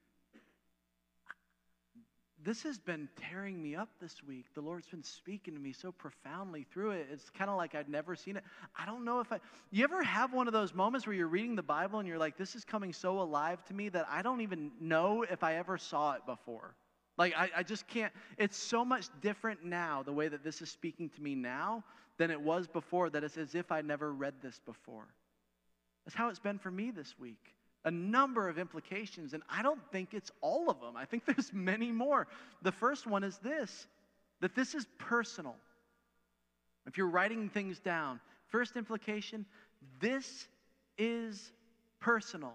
This has been tearing me up this week. The Lord's been speaking to me so profoundly through it. It's kind of like I'd never seen it. I don't know if I You ever have one of those moments where you're reading the Bible and you're like this is coming so alive to me that I don't even know if I ever saw it before. Like, I, I, just can't. It's so much different now, the way that this is speaking to me now, than it was before, that it's as if I never read this before. That's how it's been for me this week. A number of implications, and I don't think it's all of them. I think there's many more. The first one is this that this is personal. If you're writing things down, first implication this is personal.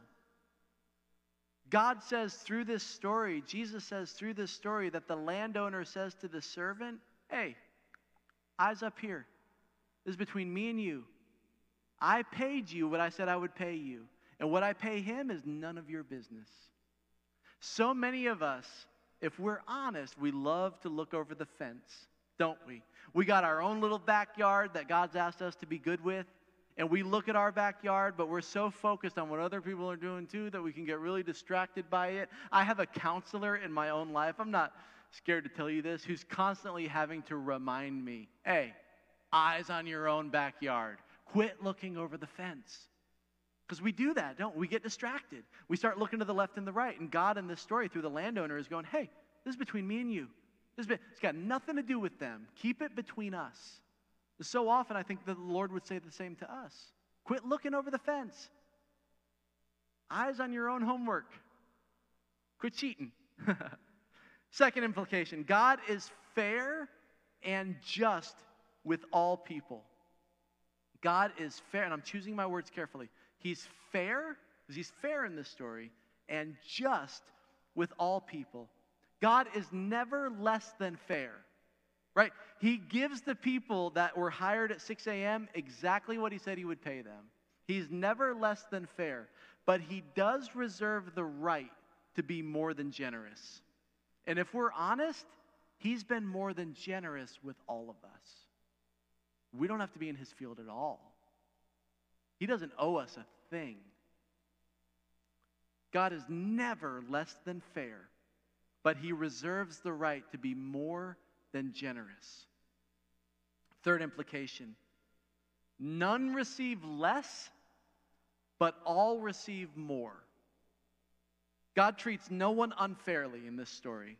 God says through this story, Jesus says through this story, that the landowner says to the servant, Hey, eyes up here. This is between me and you. I paid you what I said I would pay you. And what I pay him is none of your business. So many of us, if we're honest, we love to look over the fence, don't we? We got our own little backyard that God's asked us to be good with. And we look at our backyard, but we're so focused on what other people are doing too that we can get really distracted by it. I have a counselor in my own life. I'm not scared to tell you this, who's constantly having to remind me hey, eyes on your own backyard. Quit looking over the fence. Because we do that, don't we? We get distracted. We start looking to the left and the right. And God in this story, through the landowner, is going, hey, this is between me and you. This it's got nothing to do with them. Keep it between us. So often, I think the Lord would say the same to us. Quit looking over the fence. eyes on your own homework. Quit cheating. Second implication God is fair and just with all people. God is fair, and I'm choosing my words carefully. He's fair, because he's fair in this story, and just with all people. God is never less than fair, right? He gives the people that were hired at 6 a.m. exactly what he said he would pay them. He's never less than fair, but he does reserve the right to be more than generous. And if we're honest, he's been more than generous with all of us. We don't have to be in his field at all. He doesn't owe us a thing. God is never less than fair, but he reserves the right to be more than generous. Third implication none receive less, but all receive more. God treats no one unfairly in this story,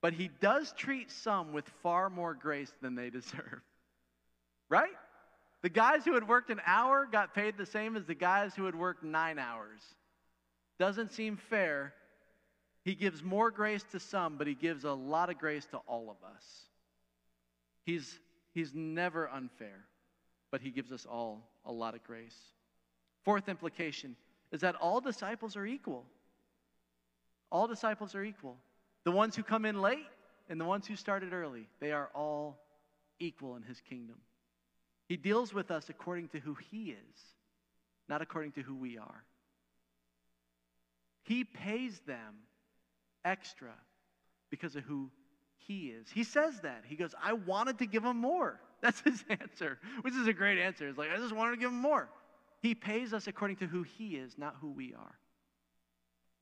but he does treat some with far more grace than they deserve. Right? The guys who had worked an hour got paid the same as the guys who had worked nine hours. Doesn't seem fair. He gives more grace to some, but he gives a lot of grace to all of us. He's, he's never unfair, but he gives us all a lot of grace. Fourth implication is that all disciples are equal. All disciples are equal. The ones who come in late and the ones who started early, they are all equal in his kingdom. He deals with us according to who he is, not according to who we are. He pays them extra because of who he is. He says that. He goes, I wanted to give them more. That's his answer, which is a great answer. It's like, I just wanted to give them more. He pays us according to who he is, not who we are.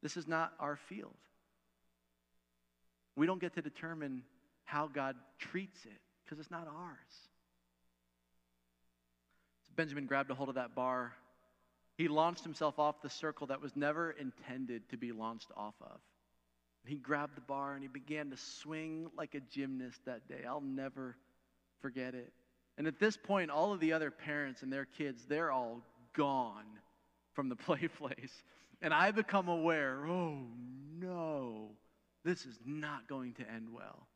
This is not our field. We don't get to determine how God treats it because it's not ours. Benjamin grabbed a hold of that bar. He launched himself off the circle that was never intended to be launched off of. He grabbed the bar and he began to swing like a gymnast that day. I'll never forget it. And at this point, all of the other parents and their kids, they're all gone from the play place. And I become aware oh no, this is not going to end well.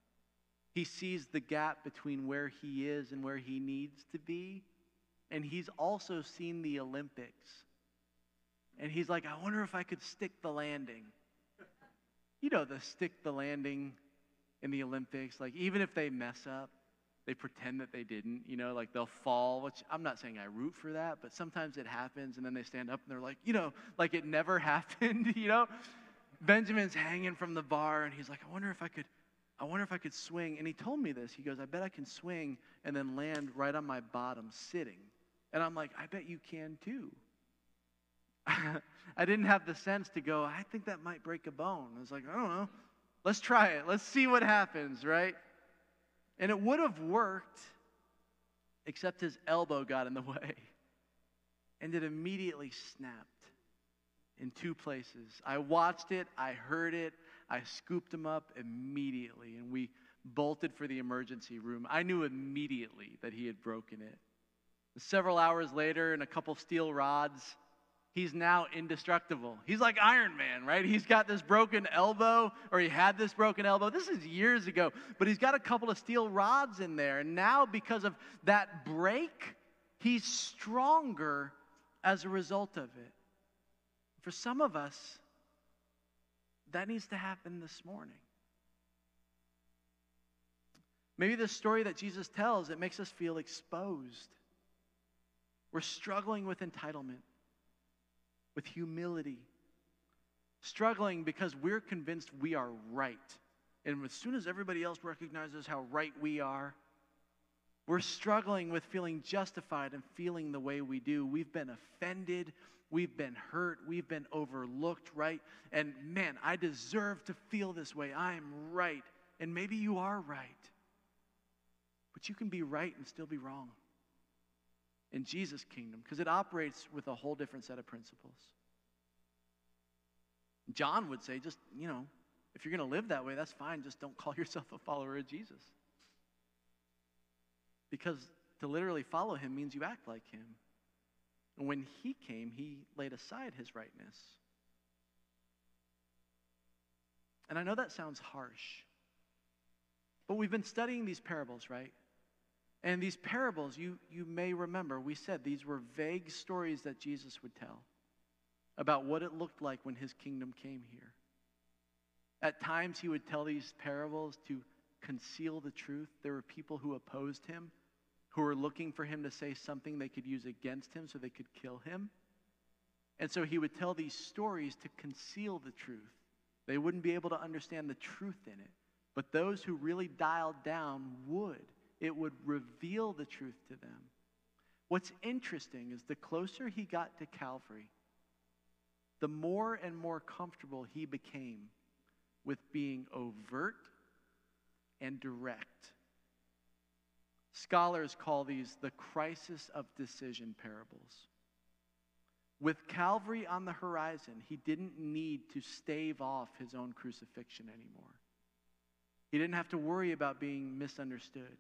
He sees the gap between where he is and where he needs to be. And he's also seen the Olympics. And he's like, I wonder if I could stick the landing. You know, the stick the landing in the Olympics. Like, even if they mess up, they pretend that they didn't, you know, like they'll fall, which I'm not saying I root for that, but sometimes it happens and then they stand up and they're like, you know, like it never happened, you know? Benjamin's hanging from the bar and he's like, I wonder if I could I wonder if I could swing. And he told me this. He goes, I bet I can swing and then land right on my bottom sitting. And I'm like, I bet you can too. I didn't have the sense to go, I think that might break a bone. I was like, I don't know. Let's try it. Let's see what happens, right? And it would have worked, except his elbow got in the way. And it immediately snapped in two places. I watched it, I heard it, I scooped him up immediately, and we bolted for the emergency room. I knew immediately that he had broken it. Several hours later, and a couple steel rods, he's now indestructible. He's like Iron Man, right? He's got this broken elbow, or he had this broken elbow. This is years ago, but he's got a couple of steel rods in there. And now, because of that break, he's stronger as a result of it. For some of us, that needs to happen this morning. Maybe the story that Jesus tells, it makes us feel exposed. We're struggling with entitlement with humility, struggling because we're convinced we are right. And as soon as everybody else recognizes how right we are, we're struggling with feeling justified and feeling the way we do. We've been offended. We've been hurt. We've been overlooked, right? And man, I deserve to feel this way. I am right. And maybe you are right. But you can be right and still be wrong in Jesus' kingdom because it operates with a whole different set of principles. John would say, just, you know, if you're going to live that way, that's fine. Just don't call yourself a follower of Jesus. Because to literally follow him means you act like him. And when he came, he laid aside his rightness. And I know that sounds harsh, but we've been studying these parables, right? And these parables, you, you may remember, we said these were vague stories that Jesus would tell about what it looked like when his kingdom came here. At times, he would tell these parables to conceal the truth. There were people who opposed him, who were looking for him to say something they could use against him so they could kill him. And so he would tell these stories to conceal the truth. They wouldn't be able to understand the truth in it. But those who really dialed down would. It would reveal the truth to them. What's interesting is the closer he got to Calvary, the more and more comfortable he became with being overt and direct. Scholars call these the crisis of decision parables. With Calvary on the horizon, he didn't need to stave off his own crucifixion anymore. He didn't have to worry about being misunderstood.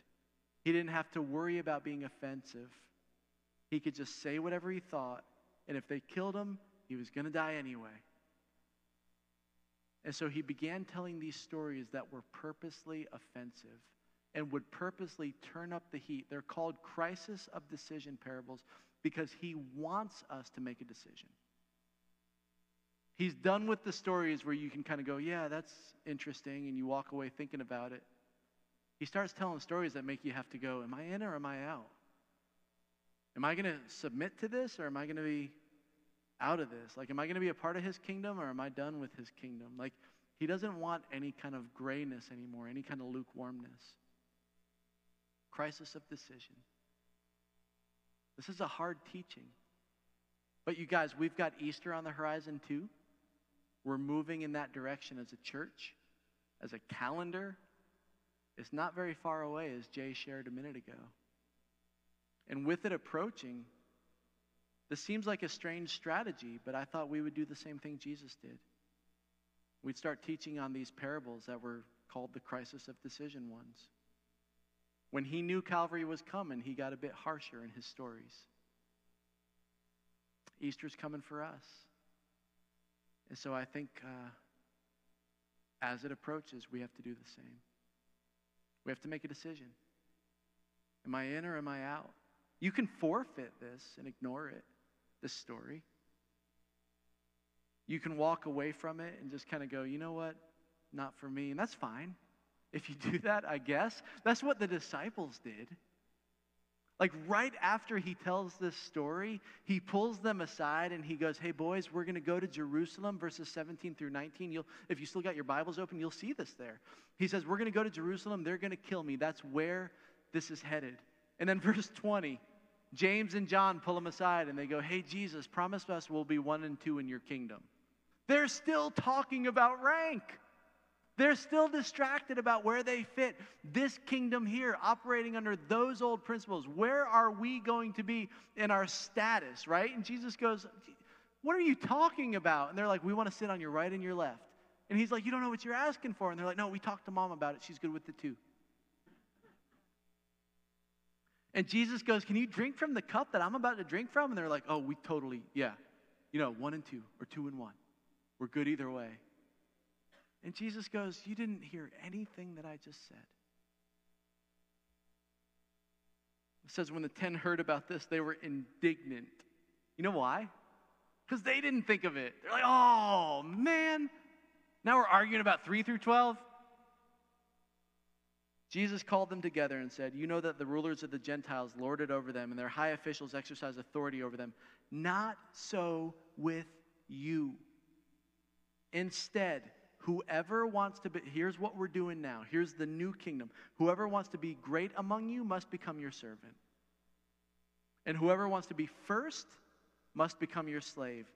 He didn't have to worry about being offensive. He could just say whatever he thought, and if they killed him, he was going to die anyway. And so he began telling these stories that were purposely offensive and would purposely turn up the heat. They're called crisis of decision parables because he wants us to make a decision. He's done with the stories where you can kind of go, yeah, that's interesting, and you walk away thinking about it. He starts telling stories that make you have to go, am I in or am I out? Am I going to submit to this or am I going to be out of this? Like, am I going to be a part of his kingdom or am I done with his kingdom? Like, he doesn't want any kind of grayness anymore, any kind of lukewarmness. Crisis of decision. This is a hard teaching. But you guys, we've got Easter on the horizon too. We're moving in that direction as a church, as a calendar. It's not very far away, as Jay shared a minute ago. And with it approaching, this seems like a strange strategy, but I thought we would do the same thing Jesus did. We'd start teaching on these parables that were called the crisis of decision ones. When he knew Calvary was coming, he got a bit harsher in his stories. Easter's coming for us. And so I think uh, as it approaches, we have to do the same. We have to make a decision. Am I in or am I out? You can forfeit this and ignore it, this story. You can walk away from it and just kind of go, you know what? Not for me. And that's fine. If you do that, I guess. That's what the disciples did. Like right after he tells this story, he pulls them aside and he goes, Hey, boys, we're going to go to Jerusalem, verses 17 through 19. You'll, if you still got your Bibles open, you'll see this there. He says, We're going to go to Jerusalem. They're going to kill me. That's where this is headed. And then verse 20, James and John pull him aside and they go, Hey, Jesus, promise us we'll be one and two in your kingdom. They're still talking about rank. They're still distracted about where they fit. This kingdom here, operating under those old principles, where are we going to be in our status, right? And Jesus goes, What are you talking about? And they're like, We want to sit on your right and your left. And he's like, You don't know what you're asking for. And they're like, No, we talked to mom about it. She's good with the two. And Jesus goes, Can you drink from the cup that I'm about to drink from? And they're like, Oh, we totally, yeah. You know, one and two, or two and one. We're good either way. And Jesus goes, You didn't hear anything that I just said. It says, When the ten heard about this, they were indignant. You know why? Because they didn't think of it. They're like, Oh, man. Now we're arguing about 3 through 12. Jesus called them together and said, You know that the rulers of the Gentiles lord it over them, and their high officials exercise authority over them. Not so with you. Instead, Whoever wants to be, here's what we're doing now. Here's the new kingdom. Whoever wants to be great among you must become your servant. And whoever wants to be first must become your slave.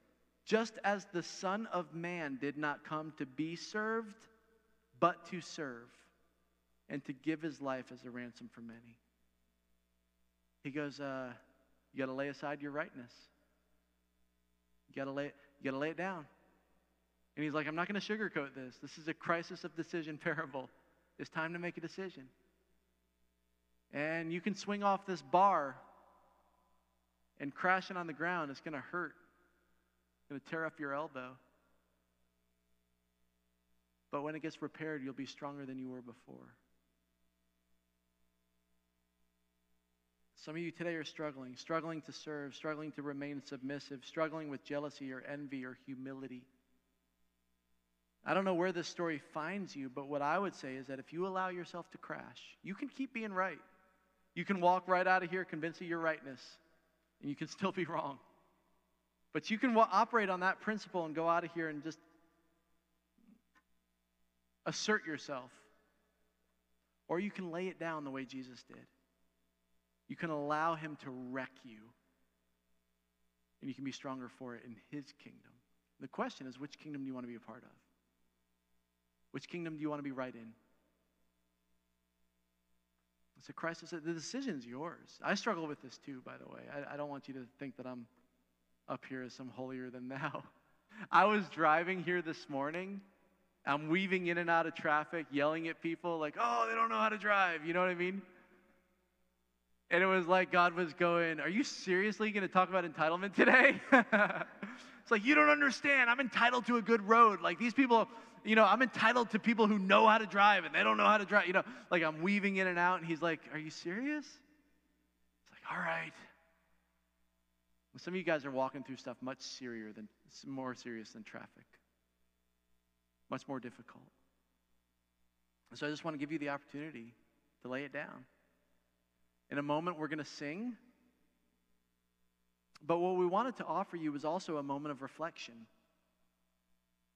Just as the Son of Man did not come to be served, but to serve, and to give his life as a ransom for many. He goes, uh, You got to lay aside your rightness. You got to lay, you got to lay it down. And he's like, I'm not going to sugarcoat this. This is a crisis of decision parable. It's time to make a decision. And you can swing off this bar and crash it on the ground. It's going to hurt, it's going to tear up your elbow. But when it gets repaired, you'll be stronger than you were before. Some of you today are struggling, struggling to serve, struggling to remain submissive, struggling with jealousy or envy or humility. I don't know where this story finds you, but what I would say is that if you allow yourself to crash, you can keep being right. You can walk right out of here convinced of your rightness, and you can still be wrong. But you can operate on that principle and go out of here and just assert yourself. Or you can lay it down the way Jesus did. You can allow Him to wreck you, and you can be stronger for it in His kingdom. The question is which kingdom do you want to be a part of? Which kingdom do you want to be right in? So Christ said, the decision's yours. I struggle with this too, by the way. I, I don't want you to think that I'm up here as some holier than thou. I was driving here this morning. I'm weaving in and out of traffic, yelling at people like, oh, they don't know how to drive. You know what I mean? And it was like God was going, Are you seriously going to talk about entitlement today? it's like, You don't understand. I'm entitled to a good road. Like these people, you know, I'm entitled to people who know how to drive and they don't know how to drive. You know, like I'm weaving in and out. And he's like, Are you serious? It's like, All right. Well, some of you guys are walking through stuff much serious than, more serious than traffic, much more difficult. so I just want to give you the opportunity to lay it down. In a moment, we're going to sing. But what we wanted to offer you was also a moment of reflection.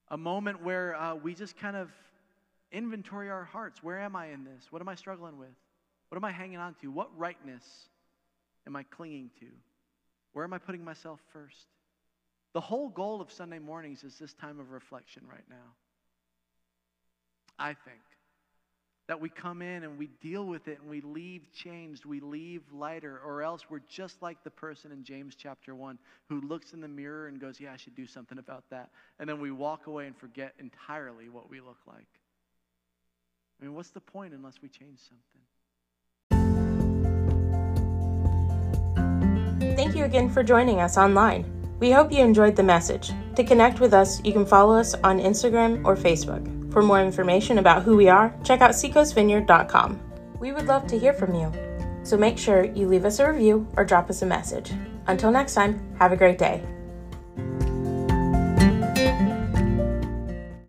A moment where uh, we just kind of inventory our hearts. Where am I in this? What am I struggling with? What am I hanging on to? What rightness am I clinging to? Where am I putting myself first? The whole goal of Sunday mornings is this time of reflection right now. I think that we come in and we deal with it and we leave changed, we leave lighter, or else we're just like the person in James chapter 1 who looks in the mirror and goes, Yeah, I should do something about that. And then we walk away and forget entirely what we look like. I mean, what's the point unless we change something? Thank you again for joining us online. We hope you enjoyed the message. To connect with us, you can follow us on Instagram or Facebook. For more information about who we are, check out seacoastvineyard.com. We would love to hear from you, so make sure you leave us a review or drop us a message. Until next time, have a great day.